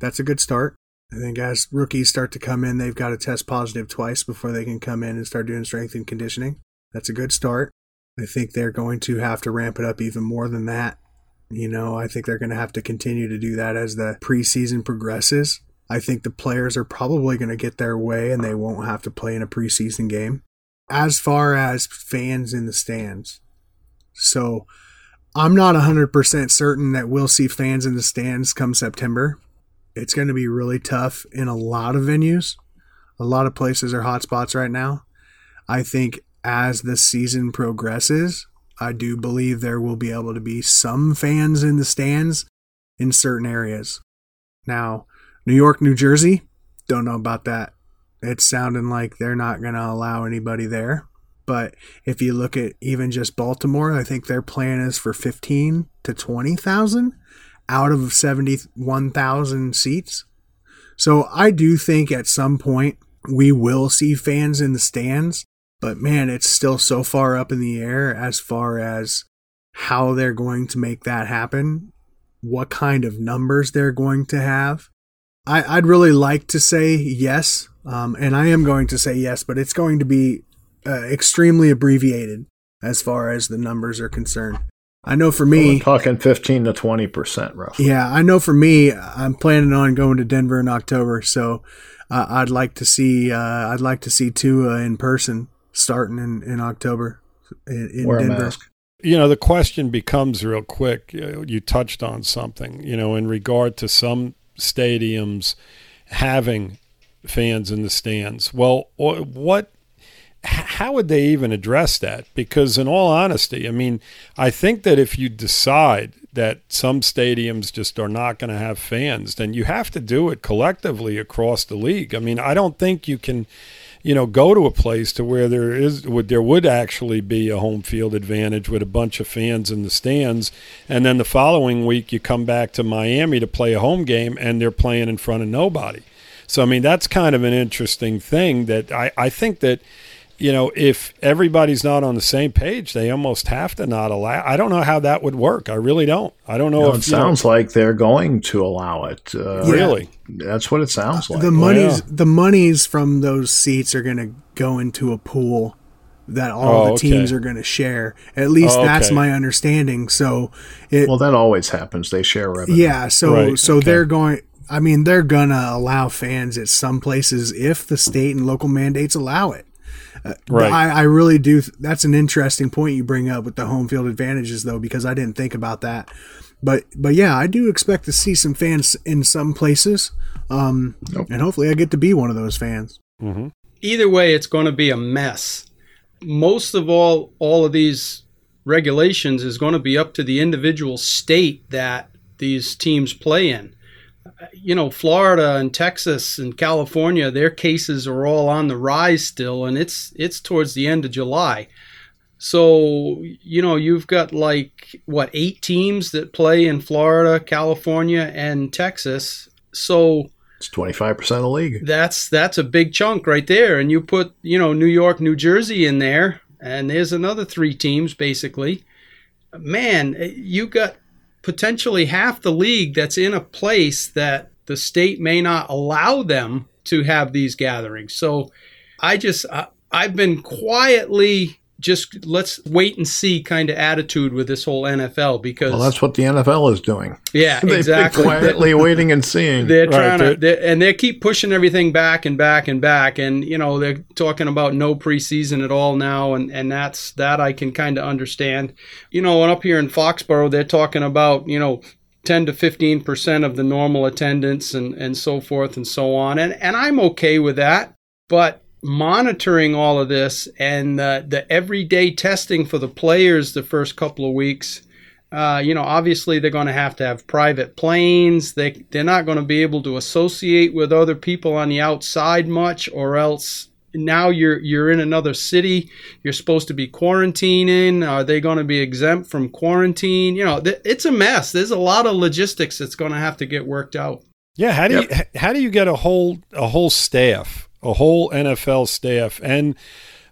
that's a good start. I think as rookies start to come in, they've got to test positive twice before they can come in and start doing strength and conditioning. That's a good start. I think they're going to have to ramp it up even more than that. You know, I think they're going to have to continue to do that as the preseason progresses. I think the players are probably going to get their way and they won't have to play in a preseason game. As far as fans in the stands, so I'm not 100% certain that we'll see fans in the stands come September. It's going to be really tough in a lot of venues. A lot of places are hotspots right now. I think as the season progresses, I do believe there will be able to be some fans in the stands in certain areas. Now, New York, New Jersey, don't know about that. It's sounding like they're not going to allow anybody there. But if you look at even just Baltimore, I think their plan is for 15 to 20,000 out of 71,000 seats. So I do think at some point we will see fans in the stands, but man, it's still so far up in the air as far as how they're going to make that happen, what kind of numbers they're going to have. I, I'd really like to say yes, um, and I am going to say yes, but it's going to be uh, extremely abbreviated as far as the numbers are concerned. I know for me, We're talking 15 to 20 percent, roughly. yeah, I know for me, I'm planning on going to Denver in October, so uh, I'd like to see uh, I'd like to see Tua in person starting in, in October in, in Wear a Denver. mask. You know, the question becomes real quick. You you touched on something, you know, in regard to some stadiums having fans in the stands. Well, what h- how would they even address that? Because, in all honesty, I mean, I think that if you decide that some stadiums just are not going to have fans, then you have to do it collectively across the league. I mean, I don't think you can, you know, go to a place to where there is would there would actually be a home field advantage with a bunch of fans in the stands, and then the following week you come back to Miami to play a home game and they're playing in front of nobody. So I mean, that's kind of an interesting thing that I, I think that you know, if everybody's not on the same page, they almost have to not allow. I don't know how that would work. I really don't. I don't know No, if it you know- sounds like they're going to allow it. Uh, Yeah. really. That's what it sounds like. the monies yeah. the monies from those seats are going to go into a pool that all Oh, the okay. teams are going to share. At least Oh, that's okay. my understanding. So it well, that always happens. They share revenue. yeah, so Right, so okay. they're going I mean they're going to allow fans at some places if the state and local mandates allow it. Right. I, I really do. That's an interesting point you bring up with the home field advantages, though, because I didn't think about that. But but yeah, I do expect to see some fans in some places, um, Nope. and hopefully I get to be one of those fans. hmm Either way, it's going to be a mess. Most of all, all of these regulations is going to be up to the individual state that these teams play in. You know, Florida and Texas and California, their cases are all on the rise still, and it's it's towards the end of July. So, you know, you've got like what eight teams that play in Florida, California, and Texas. So It's 25% of the league. that's that's a big chunk right there. And you put, you know, New York, New Jersey in there, and there's another three teams basically. Man, eh, you got potentially half the league that's in a place that the state may not allow them to have these gatherings. So I just I, I've been quietly just let's wait and see kind of attitude with this whole NFL because Well, that's what the NFL is doing. yeah, They've exactly. been quietly waiting and seeing. They're Right, trying they're- to, and they keep pushing everything back and back and back, and you know they're talking about no preseason at all now, and and that's that I can kind of understand. You know, and up here in Foxborough, they're talking about you know. 10 to 15 percent of the normal attendance and, and so forth and so on and and I'm okay with that but monitoring all of this and the, the everyday testing for the players the first couple of weeks uh, you know, obviously they're going to have to have private planes. They they're not going to be able to associate with other people on the outside much, or else now you're you're in another city. You're supposed to be quarantining. Are they going to be exempt from quarantine? You know, th- it's a mess. There's a lot of logistics that's going to have to get worked out. Yeah, how do you how do you get a whole a whole staff, a whole NFL staff, and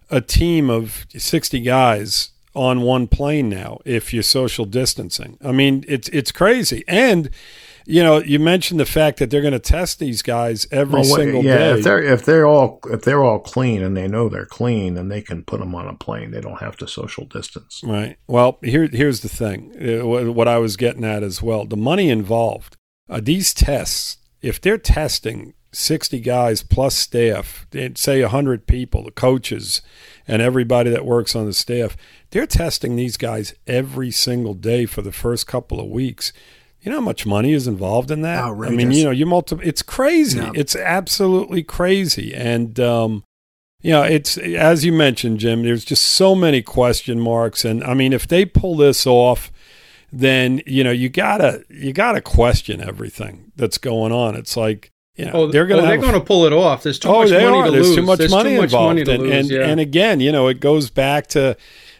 a team of sixty guys on one plane now if you're social distancing? I mean, it's it's crazy. And you know, you mentioned the fact that they're going to test these guys every Well, wait, single yeah, day. if they're if they're all if they're all clean and they know they're clean, then they can put them on a plane. They don't have to social distance. Right. Well, here here's the thing. Uh, what I was getting at as well. The money involved. Uh, these tests, if they're testing 60 guys plus staff, say 100 people, the coaches and everybody that works on the staff, they're testing these guys every single day for the first couple of weeks. You know how much money is involved in that? I mean, you know, you multi it's crazy. Yeah. It's absolutely crazy. And um you know, it's as you mentioned, Jim. There's just so many question marks, and I mean, if they pull this off, then you know you gotta you gotta question everything that's going on. It's like you know Oh, they're gonna oh, they're going to pull it off. There's too oh, much money are. to There's lose. too much There's money too much involved, money to and lose. and, yeah. and again, you know, it goes back to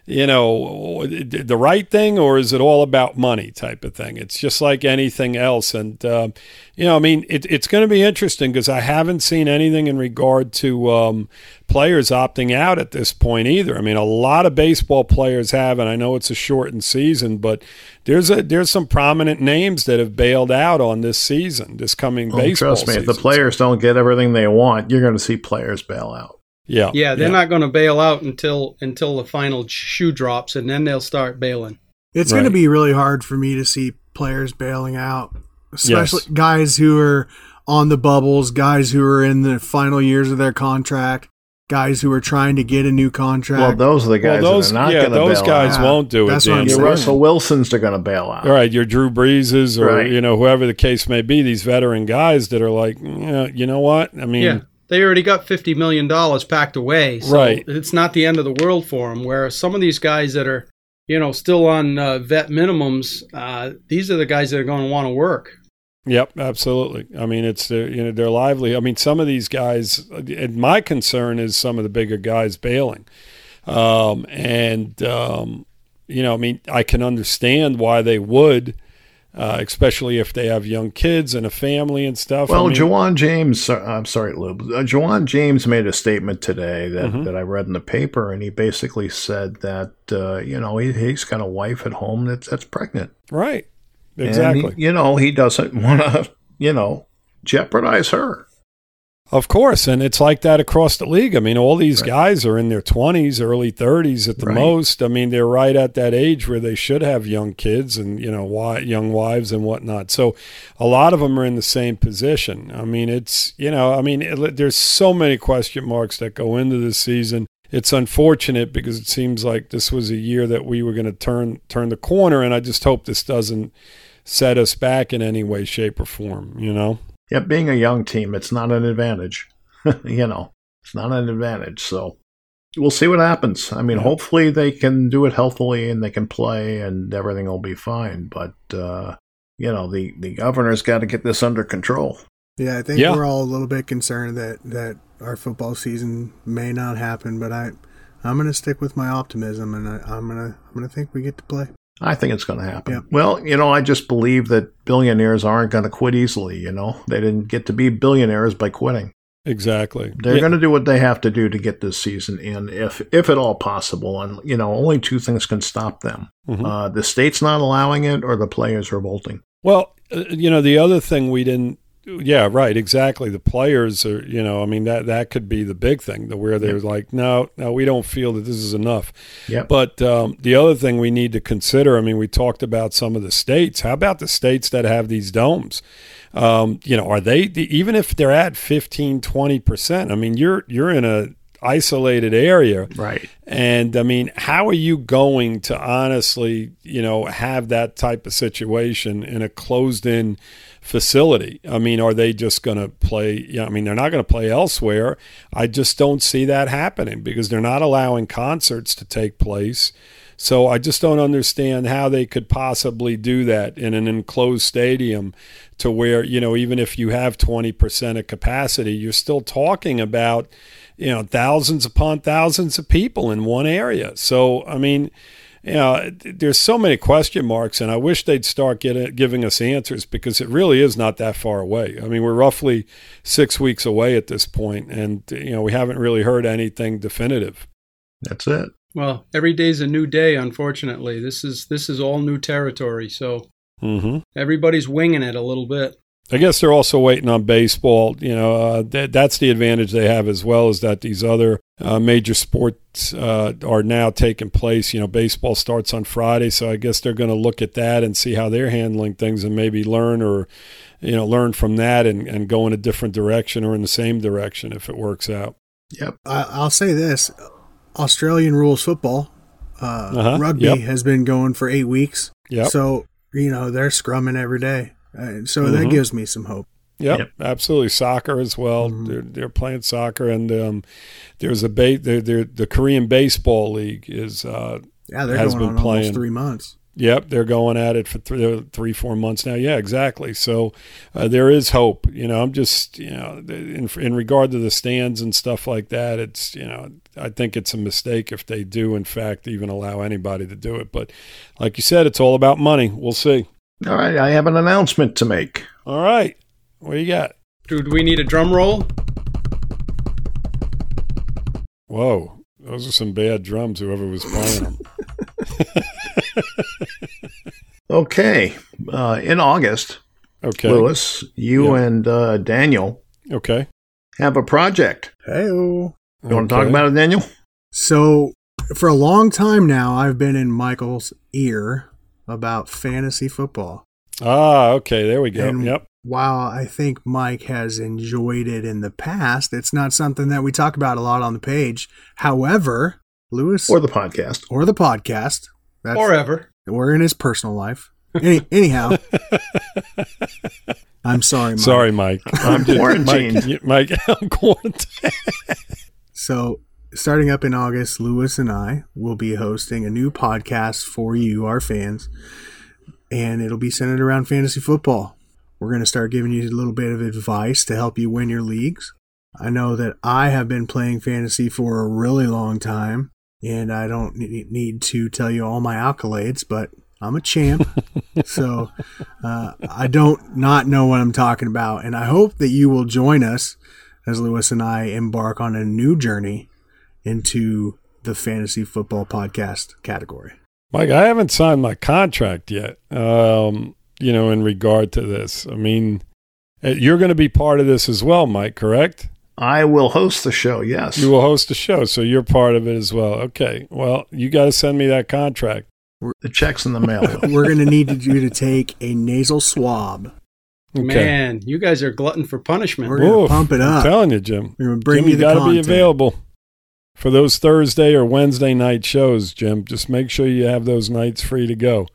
you know the right thing, or is it all about money type of thing? It's just like anything else, and um, you know, I mean, it, it's going to be interesting because I haven't seen anything in regard to um, players opting out at this point either. I mean, a lot of baseball players have, and I know it's a shortened season, but there's a there's some prominent names that have bailed out on this season, this coming Well, baseball trust me, if the players don't get everything they want, you're going to see players bail out. Yeah, yeah, they're not going to bail out until until the final shoe drops, and then they'll start bailing. It's going to be really hard for me to see players bailing out, especially Yes. guys who are on the bubbles, guys who are in the final years of their contract, guys who are trying to get a new contract. Well, those are the guys Well, those that are not yeah, going to bail those guys out. won't do it. That's it. what I'm Your. Russell Wilsons are going to bail out. All right, your Drew Breeses or Right. you know whoever the case may be, these veteran guys that are like, yeah, you know what? I mean, Yeah, they already got fifty million dollars packed away. So Right. It's not the end of the world for them. Where some of these guys that are, you know, still on uh, vet minimums, uh, these are the guys that are going to want to work. Yep, absolutely. I mean, it's their, you know they're lively. I mean, some of these guys. And my concern is some of the bigger guys bailing, um, and um, you know, I mean, I can understand why they would, uh, especially if they have young kids and a family and stuff. Well, I mean, Ja'Wuan James, uh, I'm sorry, Lou. Uh, Ja'Wuan James made a statement today that, Mhm. that I read in the paper, and he basically said that uh, you know he, he's got a wife at home that's that's pregnant. right? Exactly. he- you know he doesn't want to you know jeopardize her. Of course, and it's like that across the league. I mean, all these Right. guys are in their 20s, early 30s at the Right. most. I mean, they're right at that age where they should have young kids and, you know, young wives and whatnot. So a lot of them are in the same position. I mean, it's, you know, I mean, it, there's so many question marks that go into this season. It's unfortunate because it seems like this was a year that we were going to turn turn the corner, and I just hope this doesn't set us back in any way, shape, or form. You know. Yeah, being a young team, it's not an advantage. you know, it's not an advantage. So we'll see what happens. I mean, Yeah. hopefully they can do it healthily and they can play and everything will be fine. But uh, you know, the the governor's got to get this under control. Yeah, I think Yeah. we're all a little bit concerned that that our football season may not happen, but I I'm going to stick with my optimism and I, I'm going to I'm going to think we get to play. I think it's going to happen. Yeah. Well, you know, I just believe that billionaires aren't going to quit easily. You know, they didn't get to be billionaires by quitting. Exactly. They're Yeah. going to do what they have to do to get this season in, if if at all possible. And you know, only two things can stop them: Mhm. uh, the state's not allowing it, or the players revolting. Well, uh, you know, the other thing we didn't. Yeah, right. Exactly. The players are, you know, I mean that that could be the big thing, the where they're like, no, no, we don't feel that this is enough. Yep. But um, the other thing we need to consider, I mean, we talked about some of the states. How about the states that have these domes? Um, you know, are they even if they're at 15, 20 percent? I mean, you're you're in a isolated area. Right. And I mean, how are you going to honestly, you know, have that type of situation in a closed in facility? I mean, are they just going to play? Yeah, I mean, they're not going to play elsewhere. I just don't see that happening because they're not allowing concerts to take place. So I just don't understand how they could possibly do that in an enclosed stadium to where, you know, even if you have 20% of capacity, you're still talking about, you know, thousands upon thousands of people in one area. So, I mean, you know, there's so many question marks, and I wish they'd start getting, giving us answers because it really is not that far away. I mean, we're roughly six weeks away at this point, and, you know, we haven't really heard anything definitive. That's it. Well, every day's a new day. Unfortunately, this is this is all new territory. So hmm everybody's winging it a little bit. I guess they're also waiting on baseball. You know, uh, that, that's the advantage they have as well is that these other uh, major sports uh, are now taking place. You know, baseball starts on Friday, so I guess they're going to look at that and see how they're handling things and maybe learn or, you know, learn from that and, and go in a different direction or in the same direction if it works out. Yep. I, I'll say this: Australian rules football, uh, Uh-huh, rugby yep. has been going for eight weeks. Yep. So you know they're scrumming every day, uh, so that Mhm. gives me some hope. Yep, Yep. absolutely. Soccer as well. Mhm. They're they're playing soccer, and um, there's a ba- they're, they're, the Korean baseball league is uh, Yeah, they're Has going been on playing. almost three months. Yep, they're going at it for three, three four months now. Yeah, exactly. So uh, there is hope. You know, I'm just, you know, in, in regard to the stands and stuff like that, it's, you know, I think it's a mistake if they do, in fact, even allow anybody to do it. But like you said, it's all about money. We'll see. All right. I have an announcement to make. All right. What you got? Dude, we need a drum roll. Whoa. Those are some bad drums, whoever was playing them. Okay. Uh, in August, Okay. Lewis, you Yeah. and uh, Daniel Okay. have a project. Hey, You want to talk about it, Daniel? so for a long time now, I've been in Michael's ear about fantasy football. Ah, okay. There we go. And yep. While I think Mike has enjoyed it in the past, it's not something that we talk about a lot on the page. However, Lewis Or the podcast? or the podcast, that's, Forever. or in his personal life. Any, anyhow, I'm sorry, Mike. Sorry, Mike. I'm just- quarantined. Mike, Mike, I'm quarantined. So, starting up in August, Lewis and I will be hosting a new podcast for you, our fans, and it'll be centered around fantasy football. We're going to start giving you a little bit of advice to help you win your leagues. I know that I have been playing fantasy for a really long time, and I don't need to tell you all my accolades, but I'm a champ. so uh, I don't not know what I'm talking about, and I hope that you will join us as Lewis and I embark on a new journey into the fantasy football podcast category. Mike, I haven't signed my contract yet. Um, you know, in regard to this, I mean, uh, you're going to be part of this as well, Mike. Correct? I will host the show, yes. You will host the show, so you're part of it as well. Okay. Well, you got to send me that contract. the check's in the mail. We're going to need you to take a nasal swab. Okay. Man, you guys are glutton for punishment. We're going to Oof, pump it I'm up. telling you, Jim. We're going to bring Jim, you the got to be available for those Thursday or Wednesday night shows, Jim. Just make sure you have those nights free to go.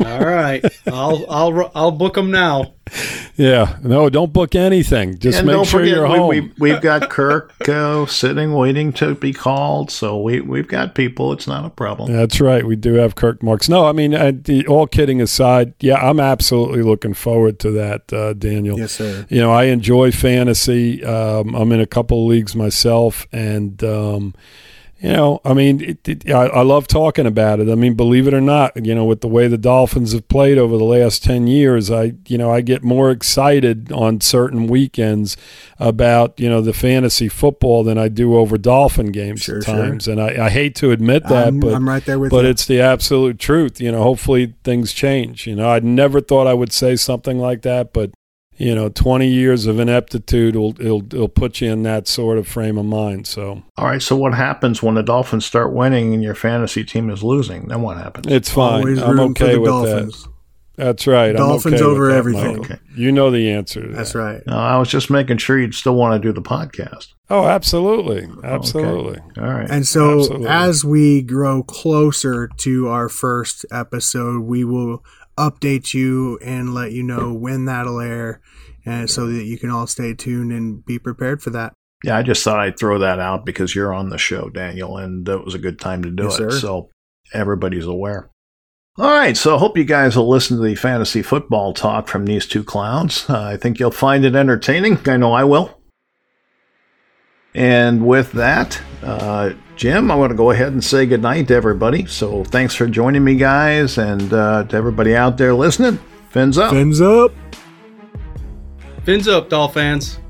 All right, I'll I'll I'll book them now. Yeah, no, don't book anything. Just and make sure forget, you're we, home. We, we've got Kirk uh, sitting, waiting to be called. So we, we've got people. It's not a problem. That's right. We do have Kirk Marks. No, I mean, uh, the, all kidding aside, yeah, I'm absolutely looking forward to that, uh, Daniel. Yes, sir. You know, I enjoy fantasy. Um, I'm in a couple of leagues myself, and um, you know, I mean, it, it, I, I love talking about it. I mean, believe it or not, you know, with the way the Dolphins have played over the last ten years, I, you know, I get more excited on certain weekends about you know the fantasy football than I do over Dolphin games Sure, at sure. times, and I, I hate to admit that, I'm, but I'm right there with but you. it's the absolute truth. You know, hopefully things change. You know, I never thought I would say something like that, but you know, 20 years of ineptitude will it'll, it'll put you in that sort of frame of mind. So All right. So what happens when the Dolphins start winning and your fantasy team is losing? Then what happens? it's fine. Always I'm okay the with Dolphins. that. That's right. Dolphins I'm okay over with that, everything. Okay. You know the answer. To That's that. right. No, I was just making sure you'd still want to do the podcast. Oh, absolutely, absolutely. All right. And so, Absolutely. as we grow closer to our first episode, we will update you and let you know when that'll air, and so that you can all stay tuned and be prepared for that. Yeah, I just thought I'd throw that out because you're on the show, Daniel, and it was a good time to do Yes, it. sir. So everybody's aware. All right, so I hope you guys will listen to the fantasy football talk from these two clowns. Uh, I think you'll find it entertaining. I know I will. And with that, uh, Jim, I want to go ahead and say goodnight to everybody. So thanks for joining me, guys, and uh, to everybody out there listening, fins up. Fins up. Fins up, Dolphins.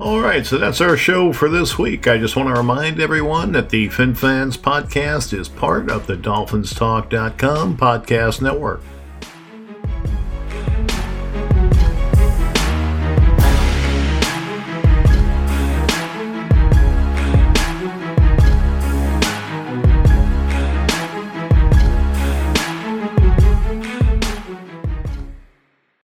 All right, so that's our show for this week. I just want to remind everyone that the FinFans podcast is part of the DolphinsTalk.com podcast network.